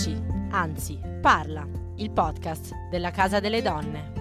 Taci, anzi, parla, il podcast della Casa delle Donne.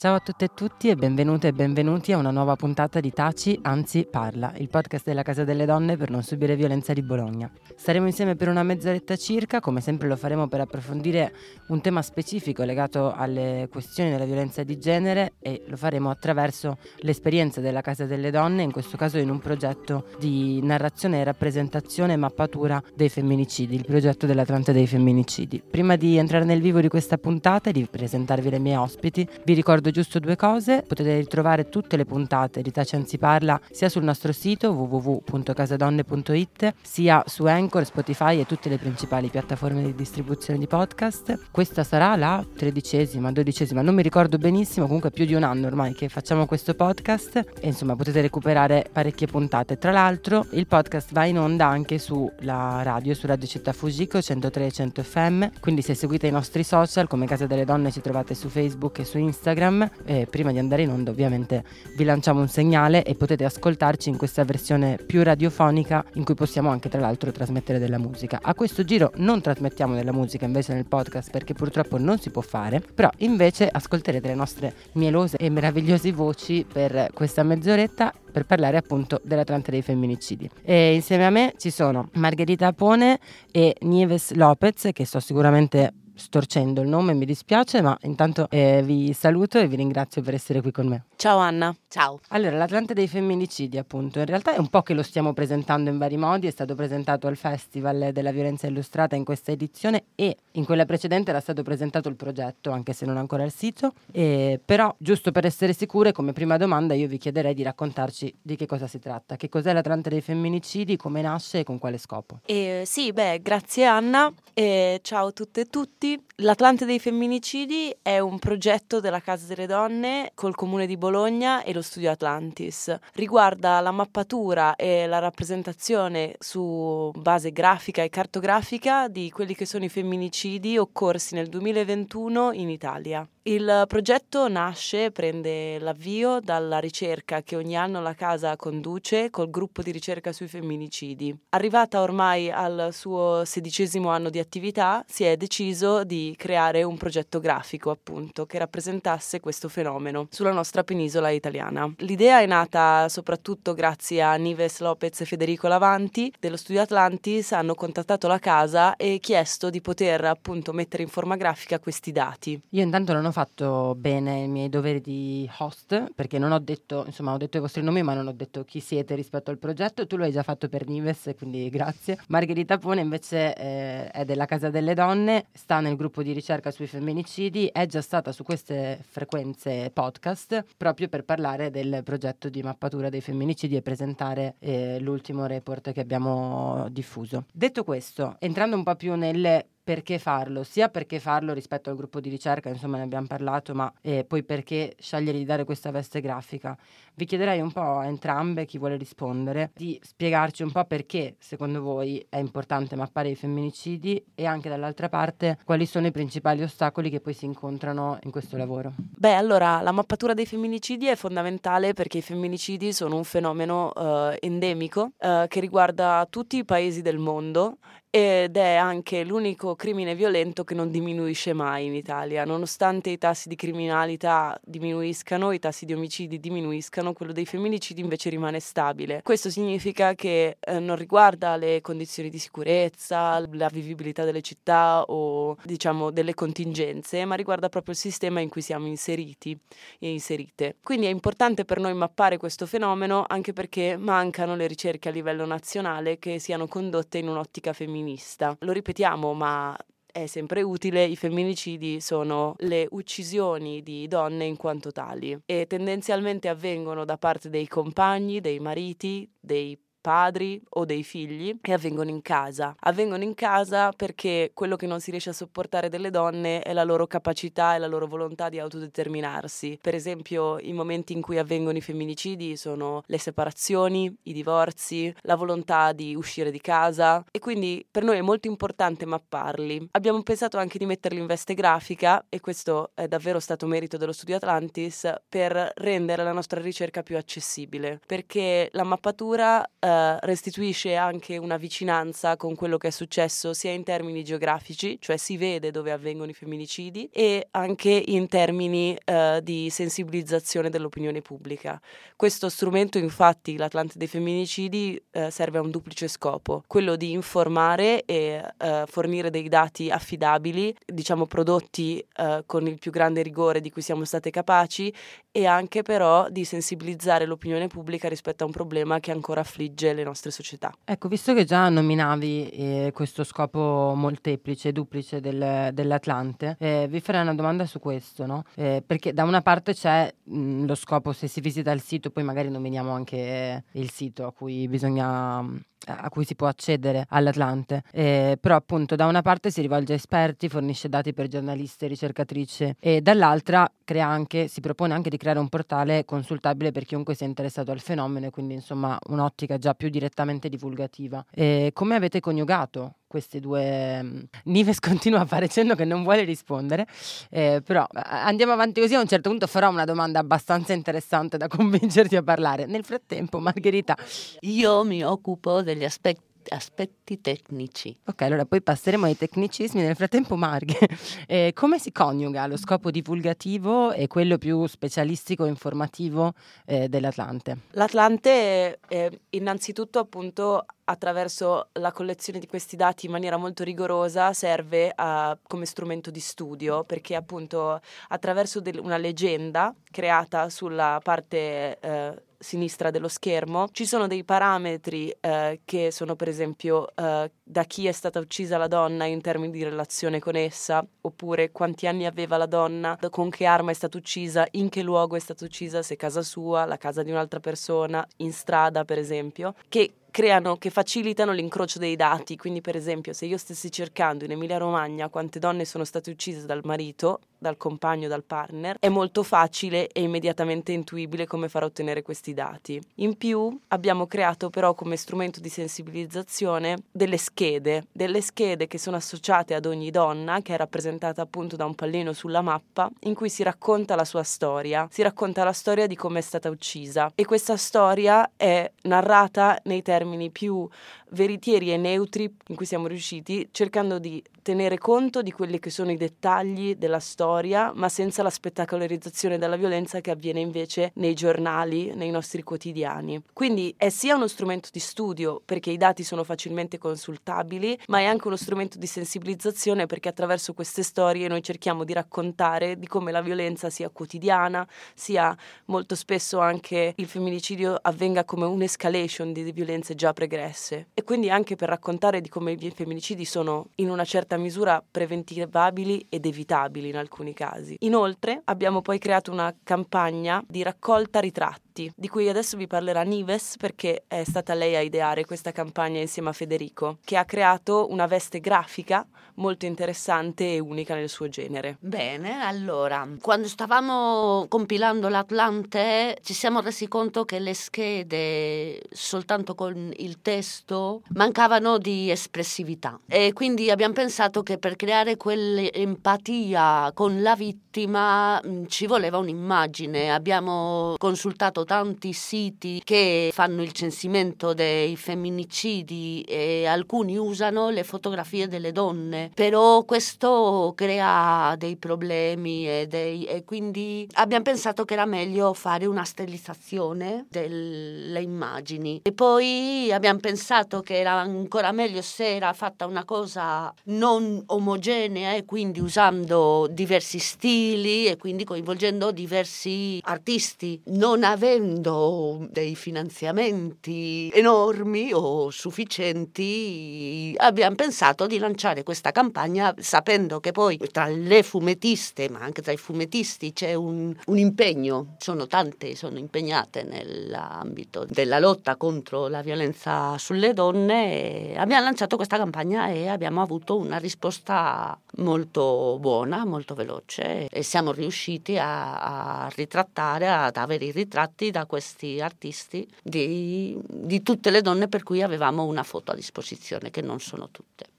Ciao a tutte e tutti e benvenute e benvenuti a una nuova puntata di Taci, anzi parla, il podcast della Casa delle Donne per non subire violenza di Bologna. Staremo insieme per una mezz'oretta circa, come sempre lo faremo per approfondire un tema specifico legato alle questioni della violenza di genere e lo faremo attraverso l'esperienza della Casa delle Donne, in questo caso in un progetto di narrazione, rappresentazione e mappatura dei femminicidi, il progetto dell'Atlante dei femminicidi. Prima di entrare nel vivo di questa puntata e di presentarvi le mie ospiti, vi ricordo giusto due cose, potete ritrovare tutte le puntate di Taci Anzi Parla sia sul nostro sito www.casadonne.it sia su Anchor, Spotify e tutte le principali piattaforme di distribuzione di podcast. Questa sarà la tredicesima, dodicesima, non mi ricordo benissimo, comunque più di un anno ormai che facciamo questo podcast e insomma potete recuperare parecchie puntate. Tra l'altro il podcast va in onda anche sulla radio, su Radio Città Fujiko 103 e 100 FM, quindi se seguite i nostri social come Casa delle Donne ci trovate su Facebook e su Instagram e prima di andare in onda ovviamente vi lanciamo un segnale e potete ascoltarci in questa versione più radiofonica in cui possiamo anche tra l'altro trasmettere della musica. A questo giro non trasmettiamo della musica invece nel podcast perché purtroppo non si può fare, però invece ascolterete le nostre mielose e meravigliose voci per questa mezz'oretta per parlare appunto dell'Atlante dei femminicidi. E insieme a me ci sono Margherita Apone e Nieves Lopez, che sto sicuramente storcendo il nome, mi dispiace, ma intanto eh, vi saluto e vi ringrazio per essere qui con me. Ciao Anna. Ciao. Allora, l'Atlante dei femminicidi, appunto, in realtà è un po' che lo stiamo presentando in vari modi, è stato presentato al Festival della violenza illustrata in questa edizione e in quella precedente era stato presentato il progetto, anche se non ancora al sito, e, però giusto per essere sicure, come prima domanda io vi chiederei di raccontarci di che cosa si tratta, che cos'è l'Atlante dei femminicidi, come nasce e con quale scopo. Eh, sì, beh, grazie Anna, e ciao a tutte e tutti. L'Atlante dei femminicidi è un progetto della Casa delle Donne col Comune di Bologna e lo Studio Atlantis. Riguarda la mappatura e la rappresentazione su base grafica e cartografica di quelli che sono i femminicidi occorsi nel 2021 in Italia. Il progetto nasce, prende l'avvio dalla ricerca che ogni anno la casa conduce col gruppo di ricerca sui femminicidi. Arrivata ormai al suo sedicesimo anno di attività, si è deciso di creare un progetto grafico, appunto, che rappresentasse questo fenomeno sulla nostra penisola italiana. L'idea è nata soprattutto grazie a Nives Lopez e Federico Lavanti dello Studio Atlantis, hanno contattato la casa e chiesto di poter appunto mettere in forma grafica questi dati. Io intanto non ho fatto bene i miei doveri di host perché non ho detto, insomma, ho detto i vostri nomi, ma non ho detto chi siete rispetto al progetto. Tu lo hai già fatto per Nives, quindi grazie. Margherita Pone invece eh, è della Casa delle Donne, sta nel gruppo di ricerca sui femminicidi, è già stata su queste frequenze podcast proprio per parlare del progetto di mappatura dei femminicidi e presentare eh, l'ultimo report che abbiamo diffuso. Detto questo, entrando un po' più nelle perché farlo, sia perché farlo rispetto al gruppo di ricerca, insomma ne abbiamo parlato, ma eh, poi perché scegliere di dare questa veste grafica. Vi chiederei un po' a entrambe, chi vuole rispondere, di spiegarci un po' perché secondo voi è importante mappare i femminicidi e anche dall'altra parte quali sono i principali ostacoli che poi si incontrano in questo lavoro. Beh, allora la mappatura dei femminicidi è fondamentale perché i femminicidi sono un fenomeno uh, endemico uh, che riguarda tutti i paesi del mondo ed è anche l'unico crimine violento che non diminuisce mai in Italia, nonostante i tassi di criminalità diminuiscano, i tassi di omicidi diminuiscano, quello dei femminicidi invece rimane stabile. Questo significa che eh, non riguarda le condizioni di sicurezza, la vivibilità delle città o diciamo delle contingenze, ma riguarda proprio il sistema in cui siamo inseriti e inserite. Quindi è importante per noi mappare questo fenomeno anche perché mancano le ricerche a livello nazionale che siano condotte in un'ottica femminile femminista. Lo ripetiamo, ma è sempre utile, i femminicidi sono le uccisioni di donne in quanto tali e tendenzialmente avvengono da parte dei compagni, dei mariti, dei padri o dei figli e avvengono in casa. Avvengono in casa perché quello che non si riesce a sopportare delle donne è la loro capacità e la loro volontà di autodeterminarsi. Per esempio, i momenti in cui avvengono i femminicidi sono le separazioni, i divorzi, la volontà di uscire di casa e quindi per noi è molto importante mapparli. Abbiamo pensato anche di metterli in veste grafica e questo è davvero stato merito dello studio Atlantis per rendere la nostra ricerca più accessibile perché la mappatura eh, eh, restituisce anche una vicinanza con quello che è successo sia in termini geografici, cioè si vede dove avvengono i femminicidi, e anche in termini eh, di sensibilizzazione dell'opinione pubblica. Questo strumento, infatti, l'Atlante dei femminicidi, eh, serve a un duplice scopo, quello di informare e eh, fornire dei dati affidabili, diciamo prodotti eh, con il più grande rigore di cui siamo state capaci e anche però di sensibilizzare l'opinione pubblica rispetto a un problema che ancora affligge le nostre società. Ecco, visto che già nominavi eh, questo scopo molteplice, duplice del, dell'Atlante, eh, vi farei una domanda su questo, no? Eh, perché da una parte c'è mh, lo scopo, se si visita il sito, poi magari nominiamo anche il sito a cui bisogna a cui si può accedere all'Atlante, eh, però appunto da una parte si rivolge a esperti, fornisce dati per giornalisti e ricercatrici e dall'altra crea anche, si propone anche di creare un portale consultabile per chiunque sia interessato al fenomeno e quindi insomma un'ottica già più direttamente divulgativa. E come avete coniugato queste due... Mm, Nives continua a fare cenno che non vuole rispondere, eh, però andiamo avanti così, a un certo punto farò una domanda abbastanza interessante da convincerti a parlare. Nel frattempo, Margherita... Io mi occupo degli aspetti aspetti tecnici. Ok, allora poi passeremo ai tecnicismi. Nel frattempo, Marghe, eh, come si coniuga lo scopo divulgativo e quello più specialistico e informativo eh, dell'Atlante? L'Atlante, eh, innanzitutto, appunto, attraverso la collezione di questi dati in maniera molto rigorosa serve a, come strumento di studio perché appunto attraverso del, una leggenda creata sulla parte eh, sinistra dello schermo ci sono dei parametri eh, che sono per esempio eh, da chi è stata uccisa la donna in termini di relazione con essa oppure quanti anni aveva la donna, con che arma è stata uccisa, in che luogo è stata uccisa, se casa sua, la casa di un'altra persona, in strada per esempio, che creano, che facilitano l'incrocio dei dati. Quindi, per esempio, se io stessi cercando in Emilia-Romagna quante donne sono state uccise dal marito, dal compagno, dal partner, è molto facile e immediatamente intuibile come far ottenere questi dati. In più, abbiamo creato però come strumento di sensibilizzazione delle schede, delle schede che sono associate ad ogni donna, che è rappresentata appunto da un pallino sulla mappa, in cui si racconta la sua storia, si racconta la storia di come è stata uccisa e questa storia è narrata nei termini termini più veritieri e neutri in cui siamo riusciti, cercando di tenere conto di quelli che sono i dettagli della storia, ma senza la spettacolarizzazione della violenza che avviene invece nei giornali, nei nostri quotidiani. Quindi è sia uno strumento di studio perché i dati sono facilmente consultabili, ma è anche uno strumento di sensibilizzazione perché attraverso queste storie noi cerchiamo di raccontare di come la violenza sia quotidiana, sia molto spesso anche il femminicidio avvenga come un'escalation di violenze già pregresse e quindi anche per raccontare di come i femminicidi sono in una certa misura preventivabili ed evitabili in alcuni casi. Inoltre abbiamo poi creato una campagna di raccolta ritratti progetti, di cui adesso vi parlerà Nives perché è stata lei a ideare questa campagna insieme a Federico, che ha creato una veste grafica molto interessante e unica nel suo genere. Bene, allora, quando stavamo compilando l'Atlante ci siamo resi conto che le schede soltanto con il testo mancavano di espressività e quindi abbiamo pensato che per creare quell'empatia con la vittima mm, ci voleva un'immagine. Abbiamo consultato tanti siti che fanno il censimento dei femminicidi e alcuni usano le fotografie delle donne, però questo crea dei problemi e, dei, e quindi abbiamo pensato che era meglio fare una stilizzazione delle immagini. E poi abbiamo pensato che era ancora meglio se era fatta una cosa non omogenea e quindi usando diversi stili e quindi coinvolgendo diversi artisti, non avendo avendo dei finanziamenti enormi o sufficienti, abbiamo pensato di lanciare questa campagna sapendo che poi tra le fumettiste, ma anche tra i fumettisti, c'è un, un impegno, sono tante, sono impegnate nell'ambito della lotta contro la violenza sulle donne. abbiamo lanciato questa campagna e abbiamo avuto una risposta molto buona, molto veloce e siamo riusciti a, a ritrattare, ad avere i ritratti da questi artisti di, di tutte le donne per cui avevamo una foto a disposizione, che non sono tutte.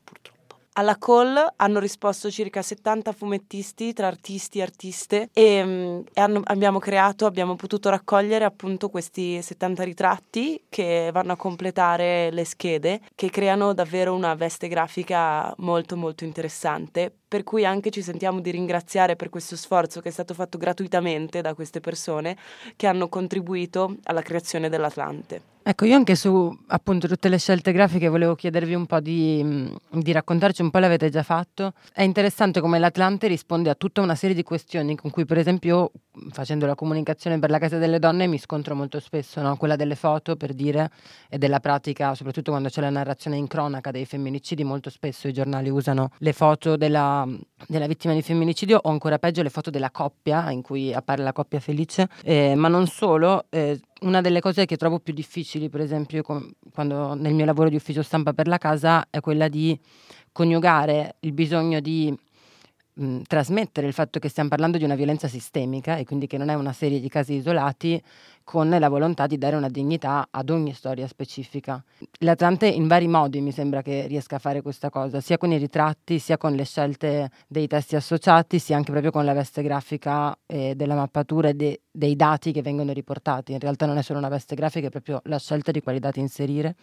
Alla call hanno risposto circa 70 fumettisti tra artisti e artiste e, mm, e hanno, abbiamo creato, abbiamo potuto raccogliere appunto questi 70 ritratti che vanno a completare le schede che creano davvero una veste grafica molto molto interessante per cui anche ci sentiamo di ringraziare per questo sforzo che è stato fatto gratuitamente da queste persone che hanno contribuito alla creazione dell'Atlante. Ecco, io anche su appunto tutte le scelte grafiche volevo chiedervi un po' di, di, raccontarci un po', l'avete già fatto. È interessante come l'Atlante risponde a tutta una serie di questioni con cui per esempio facendo la comunicazione per la Casa delle Donne mi scontro molto spesso, no? quella delle foto per dire e della pratica, soprattutto quando c'è la narrazione in cronaca dei femminicidi, molto spesso i giornali usano le foto della, della vittima di femminicidio o ancora peggio le foto della coppia in cui appare la coppia felice, eh, ma non solo. Eh, una delle cose che trovo più difficili, per esempio, quando nel mio lavoro di ufficio stampa per la casa, è quella di coniugare il bisogno di mh, trasmettere il fatto che stiamo parlando di una violenza sistemica e quindi che non è una serie di casi isolati con la volontà di dare una dignità ad ogni storia specifica. L'Atlante in vari modi mi sembra che riesca a fare questa cosa, sia con i ritratti, sia con le scelte dei testi associati, sia anche proprio con la veste grafica eh, della mappatura e de- dei dati che vengono riportati. In realtà non è solo una veste grafica, è proprio la scelta di quali dati inserire.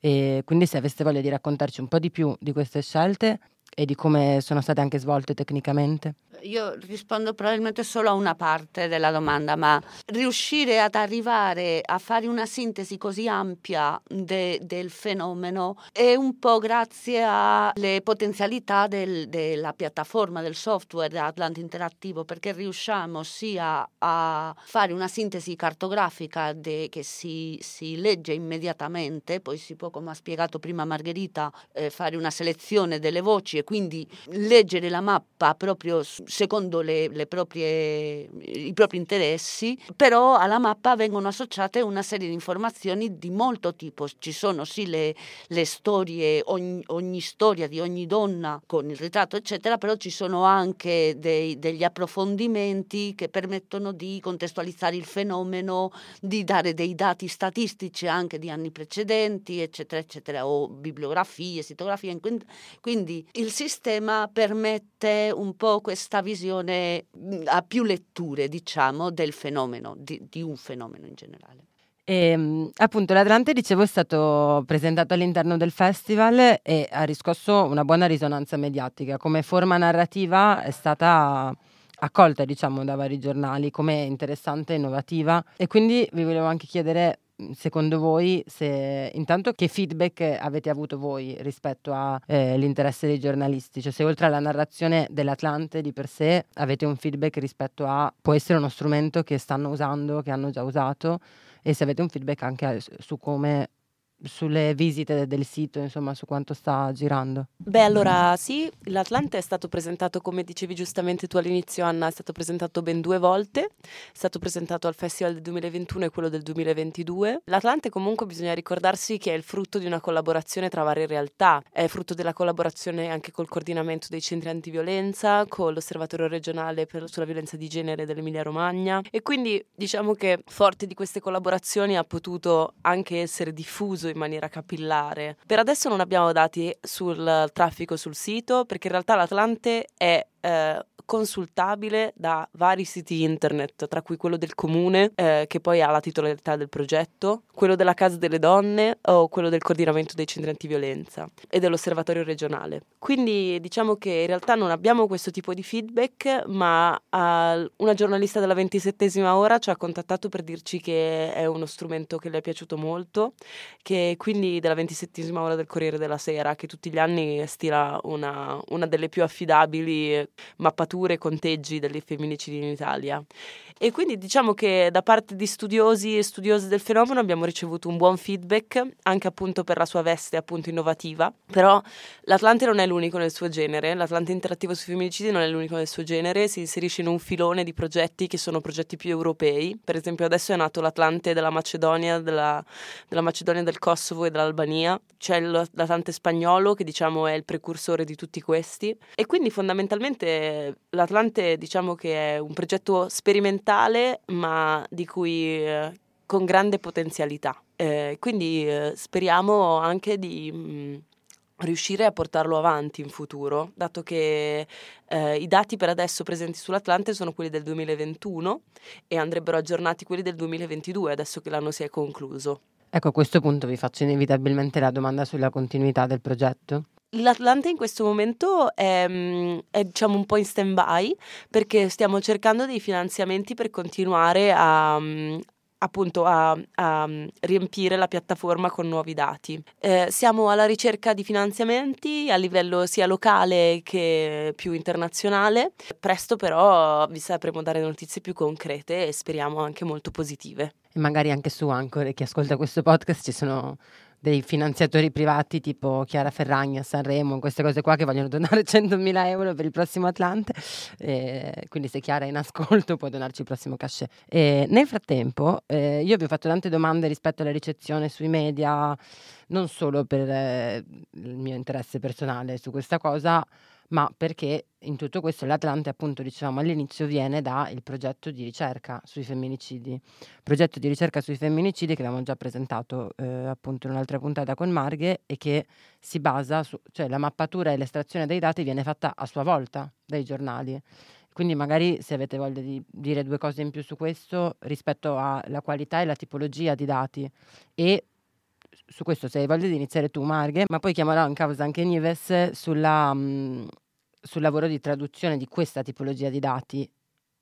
E quindi se aveste voglia di raccontarci un po' di più di queste scelte e di come sono state anche svolte tecnicamente. Io rispondo probabilmente solo a una parte della domanda, ma riuscire ad arrivare a fare una sintesi così ampia de, del fenomeno è un po' grazie alle potenzialità del, della piattaforma, del software Atlant Interattivo, perché riusciamo sia a fare una sintesi cartografica de, che si, si, legge immediatamente, poi si può, come ha spiegato prima Margherita, eh, fare una selezione delle voci e quindi leggere la mappa proprio secondo le, le proprie, i propri interessi, però alla mappa vengono associate una serie di informazioni di molto tipo. Ci sono sì le, le storie, ogni, ogni, storia di ogni donna con il ritratto, eccetera, però ci sono anche dei, degli approfondimenti che permettono di contestualizzare il fenomeno, di dare dei dati statistici anche di anni precedenti, eccetera, eccetera, o bibliografie, sitografie. Quindi il sistema permette un po' questa visione a più letture, diciamo, del fenomeno, di, di un fenomeno in generale. E, ehm, appunto l'Atlante, dicevo, è stato presentato all'interno del festival e ha riscosso una buona risonanza mediatica. Come forma narrativa è stata accolta, diciamo, da vari giornali come interessante e innovativa. E quindi vi volevo anche chiedere secondo voi se intanto che feedback avete avuto voi rispetto all'interesse eh, dei giornalisti? Cioè se oltre alla narrazione dell'Atlante di per sé avete un feedback rispetto a può essere uno strumento che stanno usando, che hanno già usato e se avete un feedback anche su come sulle visite del sito, insomma, su quanto sta girando? Beh, allora sì, l'Atlante è stato presentato, come dicevi giustamente tu all'inizio, Anna, è stato presentato ben due volte, è stato presentato al Festival del 2021 e quello del 2022. L'Atlante comunque bisogna ricordarsi che è il frutto di una collaborazione tra varie realtà, è frutto della collaborazione anche col coordinamento dei centri antiviolenza, con l'Osservatorio regionale per, sulla violenza di genere dell'Emilia Romagna e quindi diciamo che forte di queste collaborazioni ha potuto anche essere diffuso in maniera capillare. Per adesso non abbiamo dati sul traffico sul sito perché in realtà l'Atlante è eh, consultabile da vari siti internet, tra cui quello del comune, eh, che poi ha la titolarità del progetto, quello della Casa delle Donne o quello del coordinamento dei centri antiviolenza e dell'osservatorio regionale. Quindi diciamo che in realtà non abbiamo questo tipo di feedback, ma uh, una giornalista della 27 ora ci ha contattato per dirci che è uno strumento che le è piaciuto molto, che quindi della 27 ora del Corriere della Sera, che tutti gli anni stila una, una delle più affidabili mappature e conteggi degli femminicidi in Italia. E quindi diciamo che da parte di studiosi e studiose del fenomeno abbiamo ricevuto un buon feedback, anche appunto per la sua veste appunto innovativa. Però l'Atlante non è l'unico nel suo genere, l'Atlante interattivo sui femminicidi non è l'unico nel suo genere, si inserisce in un filone di progetti che sono progetti più europei. Per esempio adesso è nato l'Atlante della Macedonia, della, della Macedonia del Kosovo e dell'Albania. C'è l'Atlante spagnolo che diciamo è il precursore di tutti questi. E quindi fondamentalmente l'Atlante diciamo che è un progetto sperimentale ma di cui eh, con grande potenzialità. Eh, quindi eh, speriamo anche di mh, mm, riuscire a portarlo avanti in futuro, dato che eh, i dati per adesso presenti sull'Atlante sono quelli del 2021 e andrebbero aggiornati quelli del 2022, adesso che l'anno si è concluso. Ecco, a questo punto vi faccio inevitabilmente la domanda sulla continuità del progetto. L'Atlante in questo momento è, mm, è, diciamo un po' in stand by perché stiamo cercando dei finanziamenti per continuare a, mm, appunto a, a, riempire la piattaforma con nuovi dati. Eh, siamo alla ricerca di finanziamenti a livello sia locale che più internazionale. Presto però vi sapremo dare notizie più concrete e speriamo anche molto positive. E magari anche su Anchor, chi ascolta questo podcast ci sono dei finanziatori privati tipo Chiara Ferragni a Sanremo, queste cose qua che vogliono donare 100.000 euro per il prossimo Atlante, eh, quindi se Chiara è in ascolto può donarci il prossimo cachet. E nel frattempo eh, io vi ho fatto tante domande rispetto alla ricezione sui media, non solo per eh, il mio interesse personale su questa cosa, ma perché in tutto questo l'Atlante, appunto, dicevamo all'inizio, viene dal progetto di ricerca sui femminicidi. Progetto di ricerca sui femminicidi che avevamo già presentato eh, appunto in un'altra puntata con Marghe e che si basa su, cioè la mappatura e l'estrazione dei dati viene fatta a sua volta dai giornali. Quindi magari se avete voglia di dire due cose in più su questo rispetto alla qualità e la tipologia di dati e su questo se hai voglia di iniziare tu Marghe, ma poi chiamerò in causa anche Nives sulla, mh, sul lavoro di traduzione di questa tipologia di dati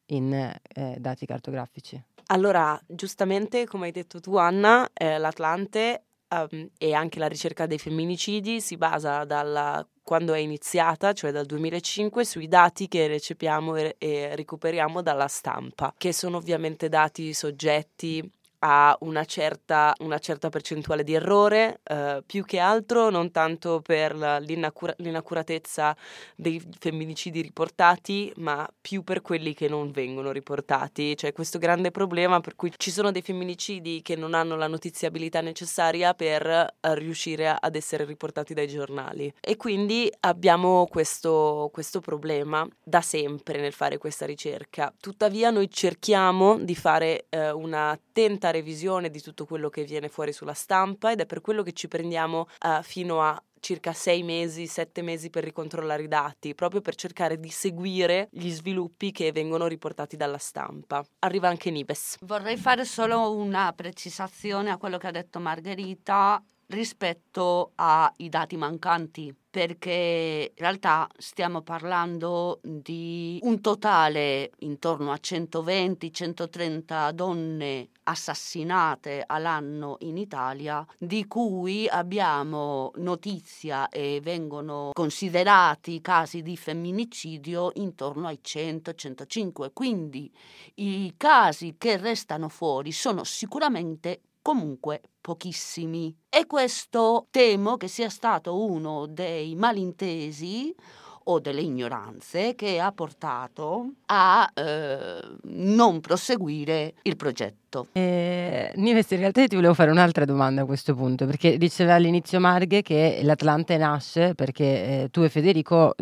in eh, dati cartografici. Allora, giustamente, come hai detto tu Anna, eh, l'Atlante um, e anche la ricerca dei femminicidi si basa dalla quando è iniziata, cioè dal 2005, sui dati che recepiamo e, e recuperiamo dalla stampa, che sono ovviamente dati soggetti ha una certa, una certa, percentuale di errore, eh, più che altro non tanto per l'inaccura- l'inaccuratezza dei femminicidi riportati, ma più per quelli che non vengono riportati. C'è questo grande problema per cui ci sono dei femminicidi che non hanno la notiziabilità necessaria per eh, riuscire ad essere riportati dai giornali. E quindi abbiamo questo, questo problema da sempre nel fare questa ricerca. Tuttavia noi cerchiamo di fare eh, una attenta revisione di tutto quello che viene fuori sulla stampa ed è per quello che ci prendiamo uh, fino a circa sei mesi, sette mesi per ricontrollare i dati, proprio per cercare di seguire gli sviluppi che vengono riportati dalla stampa. Arriva anche Nibes. Vorrei fare solo una precisazione a quello che ha detto Margherita rispetto ai dati mancanti perché in realtà stiamo parlando di un totale intorno a 120-130 donne assassinate all'anno in Italia, di cui abbiamo notizia e vengono considerati casi di femminicidio intorno ai 100-105. Quindi i casi che restano fuori sono sicuramente comunque pochissimi. E questo temo che sia stato uno dei malintesi o delle ignoranze che ha portato a eh, non proseguire il progetto. Eh, Nives, in realtà ti volevo fare un'altra domanda a questo punto, perché diceva all'inizio Marghe che l'Atlante nasce perché eh, tu e Federico,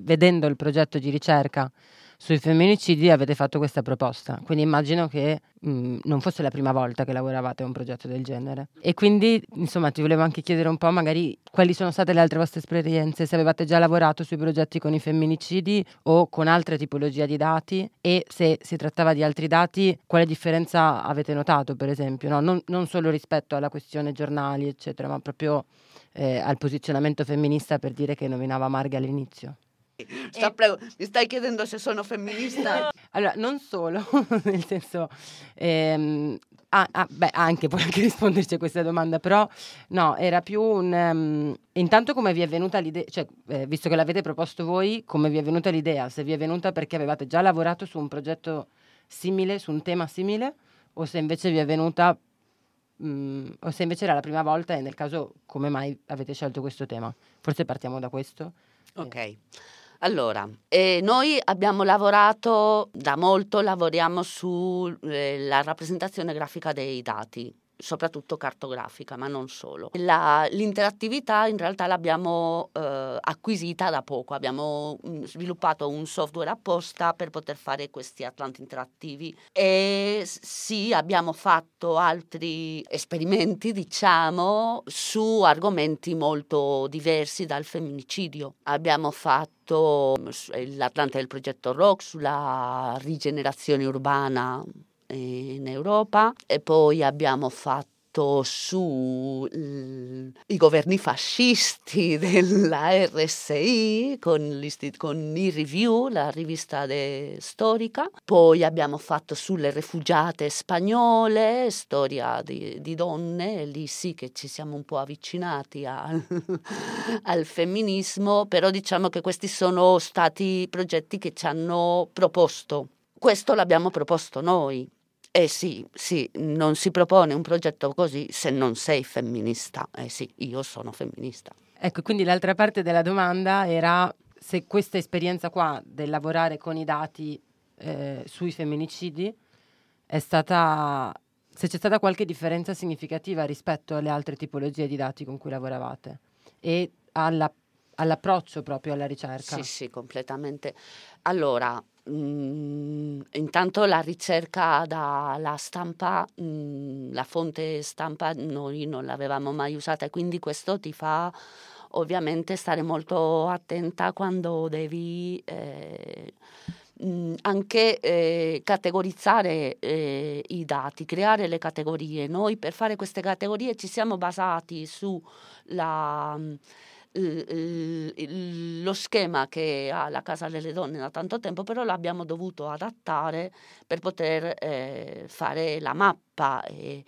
vedendo il progetto di ricerca sui femminicidi avete fatto questa proposta, quindi immagino che mh, mm, non fosse la prima volta che lavoravate a un progetto del genere. E quindi, insomma, ti volevo anche chiedere un po' magari quali sono state le altre vostre esperienze, se avevate già lavorato sui progetti con i femminicidi o con altre tipologie di dati e se si trattava di altri dati, quale differenza avete notato, per esempio, no? non, non solo rispetto alla questione giornali, eccetera, ma proprio eh, al posizionamento femminista per dire che nominava Marga all'inizio. Sta, prego, mi stai chiedendo se sono femminista? Allora, non solo, nel senso, ehm, ah, ah, beh, anche puoi anche risponderci a questa domanda, però no, era più un... Um, intanto come vi è venuta l'idea, cioè, eh, visto che l'avete proposto voi, come vi è venuta l'idea? Se vi è venuta perché avevate già lavorato su un progetto simile, su un tema simile, o se invece vi è venuta Mm, o se invece era la prima volta e nel caso come mai avete scelto questo tema? Forse partiamo da questo. Ok. Eh. Allora, eh, noi abbiamo lavorato da molto, lavoriamo sulla eh, rappresentazione grafica dei dati soprattutto cartografica, ma non solo. La, l'interattività in realtà l'abbiamo eh, acquisita da poco, abbiamo mm, sviluppato un software apposta per poter fare questi Atlanti interattivi e sì, abbiamo fatto altri esperimenti, diciamo, su argomenti molto diversi dal femminicidio. Abbiamo fatto mm, l'Atlante del progetto ROC sulla rigenerazione urbana in Europa e poi abbiamo fatto sui governi fascisti della RSI con, con i review, la rivista storica, poi abbiamo fatto sulle rifugiate spagnole, storia di, di donne, lì sì che ci siamo un po' avvicinati al, al femminismo, però diciamo che questi sono stati progetti che ci hanno proposto. Questo l'abbiamo proposto noi, eh sì, sì, non si propone un progetto così se non sei femminista. Eh sì, io sono femminista. Ecco, quindi l'altra parte della domanda era se questa esperienza qua del lavorare con i dati eh, sui femminicidi è stata se c'è stata qualche differenza significativa rispetto alle altre tipologie di dati con cui lavoravate e alla, all'approccio proprio alla ricerca. Sì, sì, completamente. Allora, Mm, intanto la ricerca dalla stampa, mm, la fonte stampa noi non l'avevamo mai usata quindi questo ti fa ovviamente stare molto attenta quando devi eh, mh, anche eh, categorizzare eh, i dati, creare le categorie. Noi per fare queste categorie ci siamo basati sulla lo schema che ha la Casa delle Donne da tanto tempo, però l'abbiamo dovuto adattare per poter eh, fare la mappa e,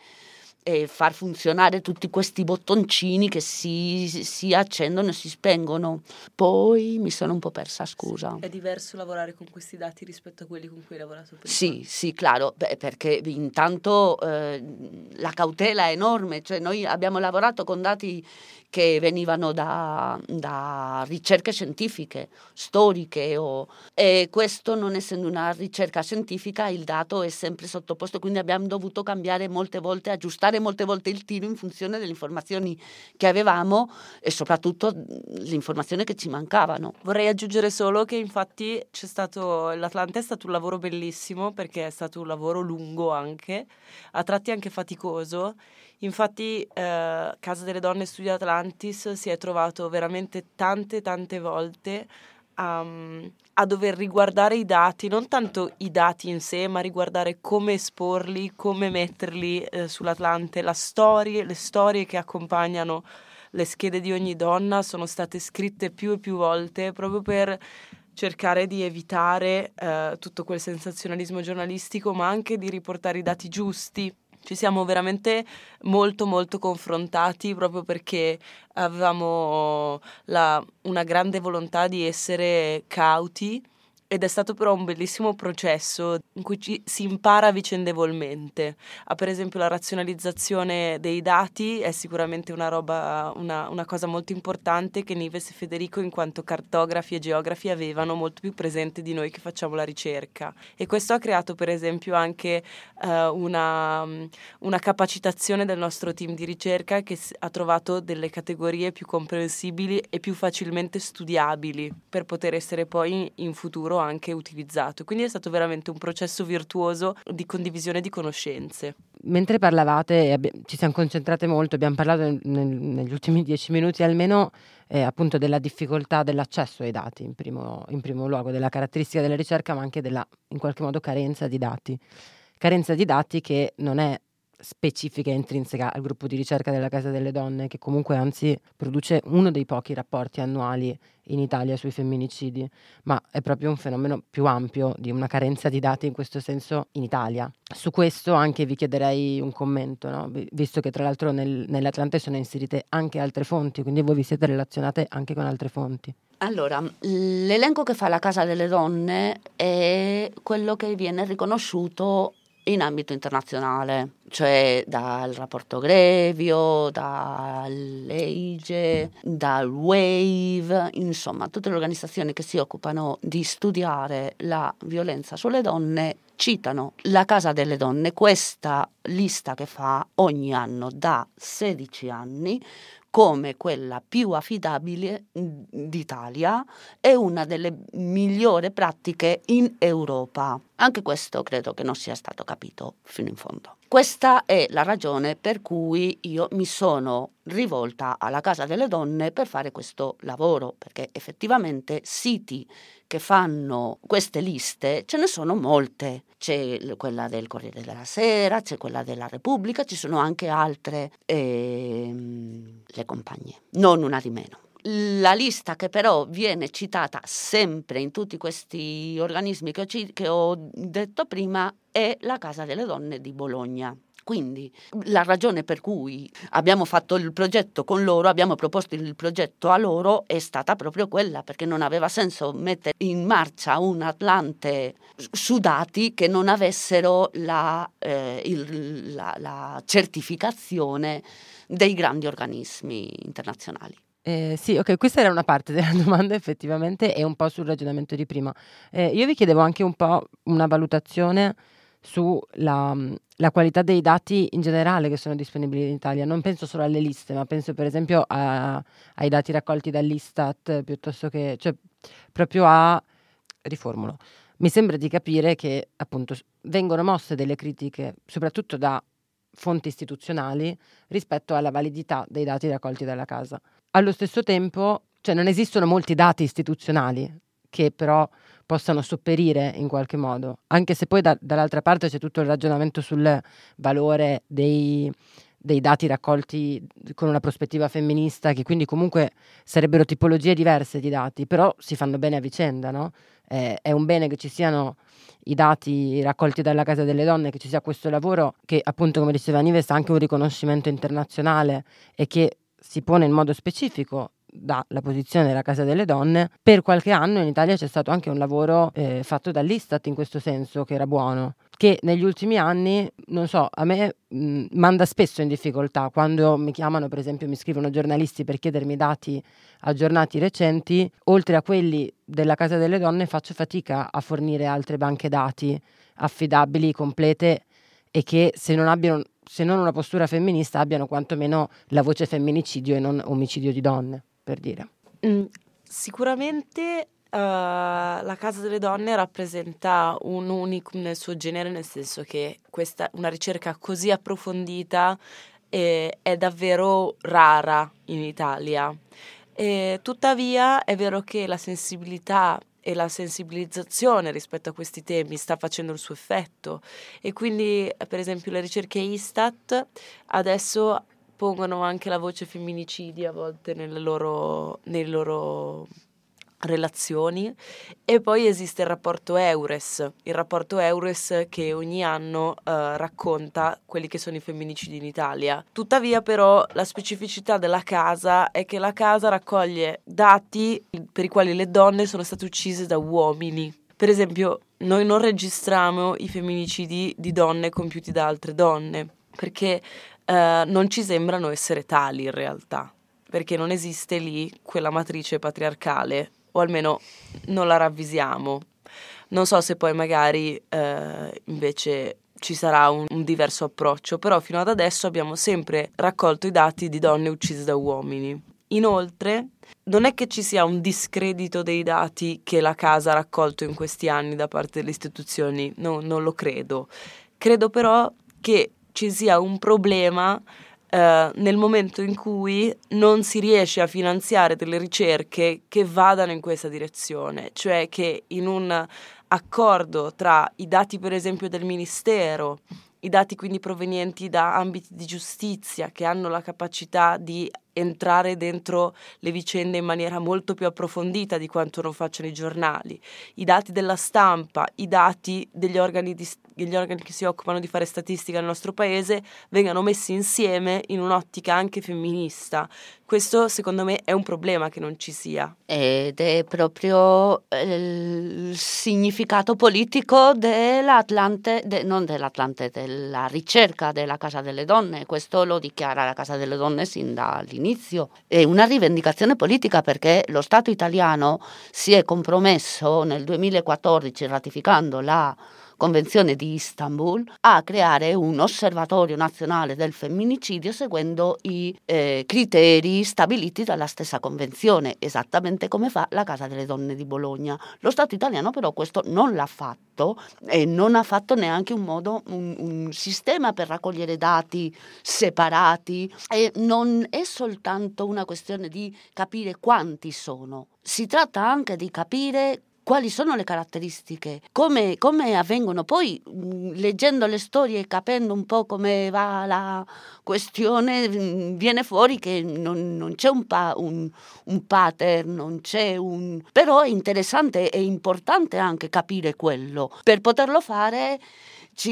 e, far funzionare tutti questi bottoncini che si, si, accendono e si spengono. Poi mi sono un po' persa, scusa. È diverso lavorare con questi dati rispetto a quelli con cui hai lavorato prima? Sì, sì, claro, Beh, perché intanto eh, la cautela è enorme, cioè noi abbiamo lavorato con dati che venivano da, da ricerche scientifiche, storiche, o, e questo non essendo una ricerca scientifica il dato è sempre sottoposto, quindi abbiamo dovuto cambiare molte volte, aggiustare molte volte il tiro in funzione delle informazioni che avevamo e soprattutto le informazioni che ci mancavano. Vorrei aggiungere solo che infatti c'è stato, l'Atlante è stato un lavoro bellissimo perché è stato un lavoro lungo anche, a tratti anche faticoso Infatti eh, Casa delle Donne Studio Atlantis si è trovato veramente tante tante volte um, a dover riguardare i dati, non tanto i dati in sé, ma riguardare come esporli, come metterli eh, sull'Atlante, la storia, le storie che accompagnano le schede di ogni donna sono state scritte più e più volte proprio per cercare di evitare eh, tutto quel sensazionalismo giornalistico, ma anche di riportare i dati giusti ci siamo veramente molto molto confrontati proprio perché avevamo la, una grande volontà di essere cauti ed è stato però un bellissimo processo in cui ci, si impara vicendevolmente. Ah, per esempio la razionalizzazione dei dati è sicuramente una, roba, una, una cosa molto importante che Nives e Federico in quanto cartografi e geografi avevano molto più presente di noi che facciamo la ricerca. E questo ha creato per esempio anche uh, una, una capacitazione del nostro team di ricerca che ha trovato delle categorie più comprensibili e più facilmente studiabili per poter essere poi in futuro anche utilizzato. Quindi è stato veramente un processo virtuoso di condivisione di conoscenze. Mentre parlavate, ci siamo concentrate molto, abbiamo parlato negli ultimi dieci minuti almeno eh, appunto della difficoltà dell'accesso ai dati in primo, in primo luogo, della caratteristica della ricerca, ma anche della in qualche modo carenza di dati. Carenza di dati che non è specifica e intrinseca al gruppo di ricerca della Casa delle Donne, che comunque anzi produce uno dei pochi rapporti annuali in Italia sui femminicidi, ma è proprio un fenomeno più ampio di una carenza di dati in questo senso in Italia. Su questo anche vi chiederei un commento, no? visto che tra l'altro nel, nell'Atlante sono inserite anche altre fonti, quindi voi vi siete relazionate anche con altre fonti. Allora, l'elenco che fa la Casa delle Donne è quello che viene riconosciuto in ambito internazionale, cioè dal rapporto Grevio, dall'EIGE, dal WAVE, insomma tutte le organizzazioni che si occupano di studiare la violenza sulle donne citano la Casa delle Donne, questa lista che fa ogni anno da 16 anni, come quella più affidabile d'Italia e una delle migliori pratiche in Europa. Anche questo credo che non sia stato capito fino in fondo. Questa è la ragione per cui io mi sono rivolta alla Casa delle Donne per fare questo lavoro, perché effettivamente siti che fanno queste liste ce ne sono molte. C'è quella del Corriere della Sera, c'è quella della Repubblica, ci sono anche altre, ehm, le compagnie, non una di meno. La lista che però viene citata sempre in tutti questi organismi che ho, che ho detto prima è la Casa delle Donne di Bologna. Quindi la ragione per cui abbiamo fatto il progetto con loro, abbiamo proposto il progetto a loro, è stata proprio quella, perché non aveva senso mettere in marcia un Atlante su dati che non avessero la, eh, il, la, la certificazione dei grandi organismi internazionali. Eh, sì, ok, questa era una parte della domanda effettivamente e un po' sul ragionamento di prima. Eh, io vi chiedevo anche un po' una valutazione sulla la qualità dei dati in generale che sono disponibili in Italia. Non penso solo alle liste, ma penso per esempio a, ai dati raccolti dall'Istat piuttosto che, cioè proprio a, riformulo, mi sembra di capire che appunto vengono mosse delle critiche, soprattutto da fonti istituzionali, rispetto alla validità dei dati raccolti dalla casa. Allo stesso tempo, cioè non esistono molti dati istituzionali che però possano sopperire in qualche modo, anche se poi da, dall'altra parte c'è tutto il ragionamento sul valore dei, dei dati raccolti con una prospettiva femminista, che quindi comunque sarebbero tipologie diverse di dati, però si fanno bene a vicenda, no? Eh, è un bene che ci siano i dati raccolti dalla Casa delle Donne, che ci sia questo lavoro che appunto come diceva Nives ha anche un riconoscimento internazionale e che si pone in modo specifico dalla posizione della Casa delle Donne, per qualche anno in Italia c'è stato anche un lavoro eh, fatto dall'Istat in questo senso, che era buono, che negli ultimi anni, non so, a me mh, manda spesso in difficoltà quando mi chiamano, per esempio, mi scrivono giornalisti per chiedermi dati aggiornati recenti, oltre a quelli della Casa delle Donne faccio fatica a fornire altre banche dati affidabili, complete e che se non abbiano se non una postura femminista abbiano quantomeno la voce femminicidio e non omicidio di donne per dire. Mm, sicuramente uh, la Casa delle Donne rappresenta un unicum nel suo genere, nel senso che questa, una ricerca così approfondita eh, è davvero rara in Italia. E, tuttavia è vero che la sensibilità e la sensibilizzazione rispetto a questi temi sta facendo il suo effetto. E quindi per esempio le ricerche Istat adesso pongono anche la voce femminicidi a volte loro, nelle loro relazioni e poi esiste il rapporto Eures, il rapporto Eures che ogni anno uh, racconta quelli che sono i femminicidi in Italia. Tuttavia però la specificità della casa è che la casa raccoglie dati per i quali le donne sono state uccise da uomini. Per esempio, noi non registriamo i femminicidi di donne compiuti da altre donne perché eh, non ci sembrano essere tali in realtà, perché non esiste lì quella matrice patriarcale, o almeno non la ravvisiamo. Non so se poi magari eh, invece ci sarà un, un, diverso approccio, però fino ad adesso abbiamo sempre raccolto i dati di donne uccise da uomini. Inoltre, non è che ci sia un discredito dei dati che la casa ha raccolto in questi anni da parte delle istituzioni, no, non lo credo. Credo però che ci sia un problema eh, nel momento in cui non si riesce a finanziare delle ricerche che vadano in questa direzione, cioè che in un accordo tra i dati per esempio del Ministero, i dati quindi provenienti da ambiti di giustizia che hanno la capacità di entrare dentro le vicende in maniera molto più approfondita di quanto non facciano i giornali, i dati della stampa, i dati degli organi, di, degli organi che si occupano di fare statistica nel nostro paese vengano messi insieme in un'ottica anche femminista. Questo secondo me è un problema che non ci sia. Ed è proprio eh, il significato politico dell'Atlante, de, non dell'Atlante, della ricerca della Casa delle Donne. Questo lo dichiara la Casa delle Donne sin dall'inizio all'inizio, è una rivendicazione politica perché lo Stato italiano si è compromesso nel 2014 ratificando la Convenzione di Istanbul a creare un osservatorio nazionale del femminicidio seguendo i eh, criteri stabiliti dalla stessa convenzione, esattamente come fa la Casa delle Donne di Bologna. Lo Stato italiano però questo non l'ha fatto e non ha fatto neanche un modo, un, un sistema per raccogliere dati separati e non è soltanto una questione di capire quanti sono, si tratta anche di capire quali sono le caratteristiche, come, come avvengono. Poi leggendo le storie e capendo un po' come va la questione, viene fuori che non, non c'è un, pa, un, un, pattern, non c'è un... però è interessante e importante anche capire quello. Per poterlo fare...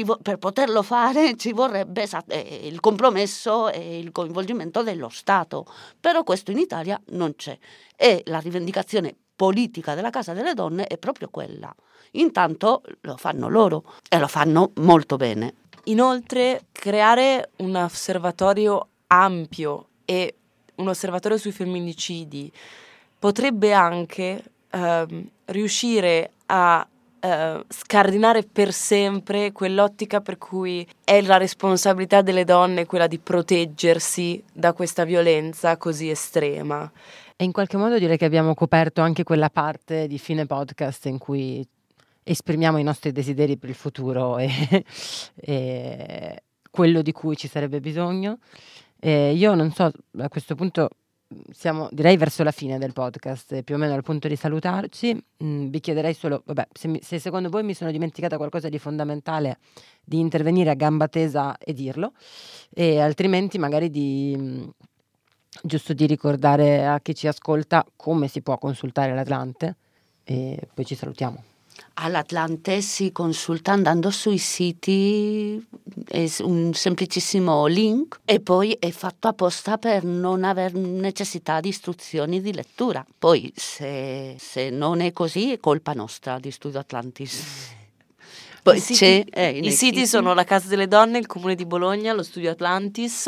Vo- per poterlo fare ci vorrebbe eh, il compromesso e il coinvolgimento dello Stato, però questo in Italia non c'è e la rivendicazione politica della Casa delle Donne è proprio quella. Intanto lo fanno loro e lo fanno molto bene. Inoltre, creare un osservatorio ampio e un osservatorio sui femminicidi potrebbe anche ehm, riuscire a eh, scardinare per sempre quell'ottica per cui è la responsabilità delle donne quella di proteggersi da questa violenza così estrema. E in qualche modo direi che abbiamo coperto anche quella parte di fine podcast in cui esprimiamo i nostri desideri per il futuro e, e quello di cui ci sarebbe bisogno. E io non so, a questo punto siamo direi verso la fine del podcast, più o meno al punto di salutarci. Mm, vi chiederei solo, vabbè, se, mi, se, secondo voi mi sono dimenticata qualcosa di fondamentale, di intervenire a gamba tesa e dirlo, e altrimenti magari di giusto di ricordare a chi ci ascolta come si può consultare l'Atlante e poi ci salutiamo. All'Atlante si consulta andando sui siti, è un semplicissimo link e poi è fatto apposta per non aver necessità di istruzioni di lettura. Poi se, se non è così è colpa nostra di Studio Atlantis. Poi I siti, eh, i siti sono la Casa delle Donne, il Comune di Bologna, lo Studio Atlantis,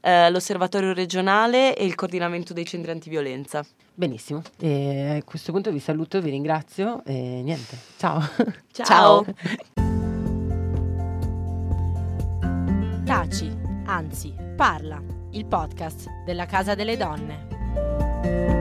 eh, l'Osservatorio regionale e il Coordinamento dei centri antiviolenza. Benissimo, e a questo punto vi saluto, vi ringrazio e niente, ciao. Ciao. ciao. Taci, anzi, parla, il podcast della Casa delle Donne.